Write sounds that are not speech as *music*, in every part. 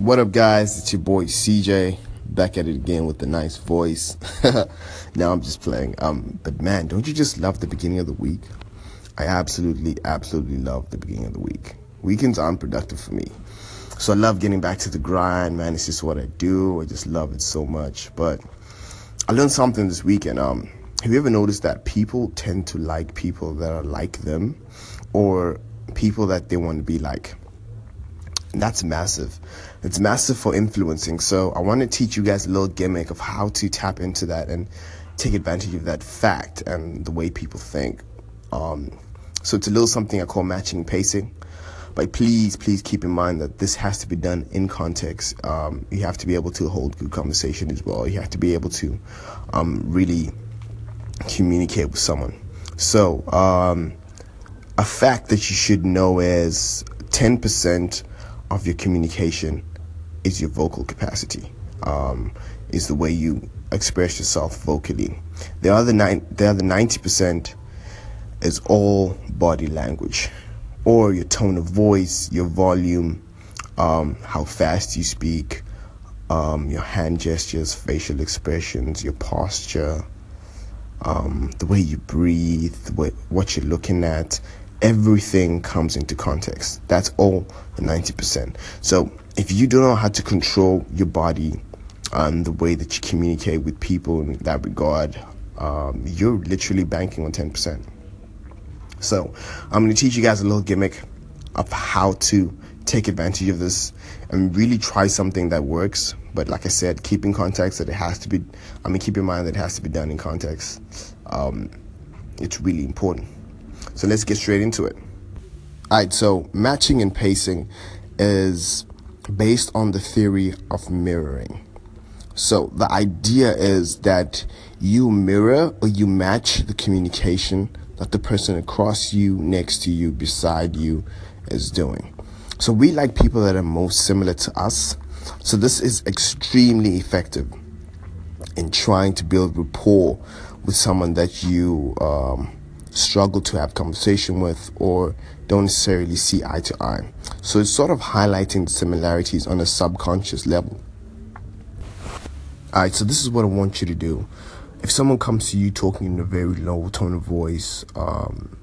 What up, guys? It's your boy CJ back at it again with a nice voice. *laughs* now I'm just playing. Um, but man, don't you just love the beginning of the week? I absolutely, absolutely love the beginning of the week. Weekends are unproductive for me. So I love getting back to the grind, man. It's just what I do. I just love it so much. But I learned something this weekend. Um, have you ever noticed that people tend to like people that are like them or people that they want to be like? And that's massive. It's massive for influencing. So I want to teach you guys a little gimmick of how to tap into that and take advantage of that fact and the way people think. Um, so it's a little something I call matching pacing. But please, please keep in mind that this has to be done in context. Um, you have to be able to hold good conversation as well. You have to be able to um, really communicate with someone. So, um, a fact that you should know is 10% of your communication is your vocal capacity, um, is the way you express yourself vocally. The other the other ninety percent is all body language, or your tone of voice, your volume, um, how fast you speak, um, your hand gestures, facial expressions, your posture, um, the way you breathe, what you're looking at, everything comes into context. That's all the 90%. So if you don't know how to control your body and the way that you communicate with people in that regard, um, you're literally banking on 10%. So I'm going to teach you guys a little gimmick of how to take advantage of this and really try something that works. But like I said, keep in context that it has to be, I mean, keep in mind that it has to be done in context. Um, it's really important. So let's get straight into it. All right, so matching and pacing is based on the theory of mirroring. So the idea is that you mirror or you match the communication that the person across you, next to you, beside you is doing. So we like people that are most similar to us. So this is extremely effective in trying to build rapport with someone that you um, struggle to have conversation with or don't necessarily see eye to eye. So it's sort of highlighting similarities on a subconscious level. All right, so this is what I want you to do. If someone comes to you talking in a very low tone of voice, um,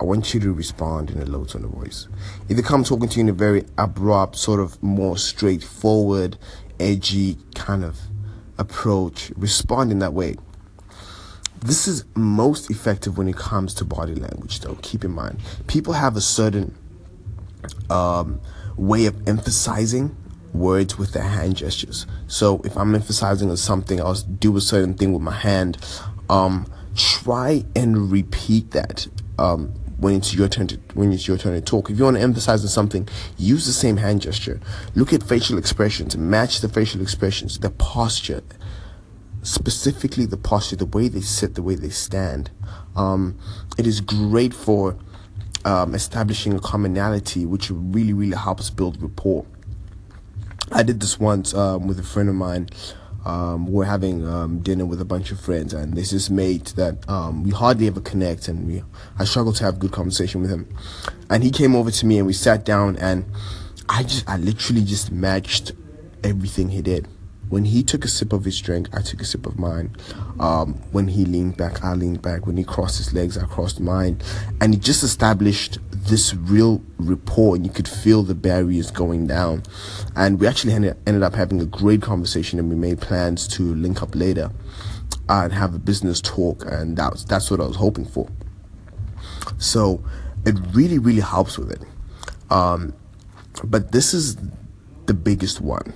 I want you to respond in a low tone of voice. If they come talking to you in a very abrupt, sort of more straightforward, edgy kind of approach, respond in that way. This is most effective when it comes to body language, though. Keep in mind, people have a certain um, way of emphasizing words with their hand gestures. So if I'm emphasizing on something, I'll do a certain thing with my hand. Um, try and repeat that um, when it's your turn to when it's your turn to talk. If you want to emphasize on something, use the same hand gesture. Look at facial expressions, match the facial expressions, the posture, specifically the posture, the way they sit, the way they stand. Um, it is great for um, establishing a commonality, which really, really helps build rapport. I did this once um, with a friend of mine. Um, we're having um, dinner with a bunch of friends, and there's this mate that um, we hardly ever connect, and we I struggle to have good conversation with him. And he came over to me, and we sat down, and I just I literally just matched everything he did. When he took a sip of his drink, I took a sip of mine. Um, when he leaned back, I leaned back. When he crossed his legs, I crossed mine. And he just established this real rapport, and you could feel the barriers going down. And we actually ended, up having a great conversation, and we made plans to link up later and have a business talk. And that was, that's what I was hoping for. So it really, really helps with it. Um, but this is the biggest one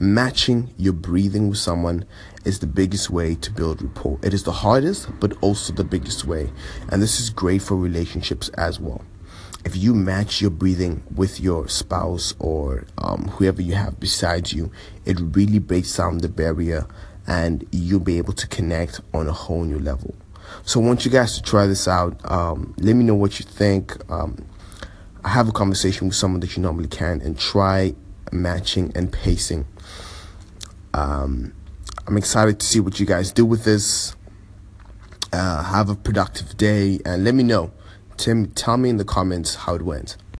matching your breathing with someone is the biggest way to build rapport. It is the hardest, but also the biggest way. And this is great for relationships as well. If you match your breathing with your spouse or um, whoever you have beside you, it really breaks down the barrier and you'll be able to connect on a whole new level. So I want you guys to try this out. Um, let me know what you think. Um, have a conversation with someone that you normally can and try matching and pacing. Um, I'm excited to see what you guys do with this. Uh, have a productive day and let me know. Tim, tell me in the comments how it went.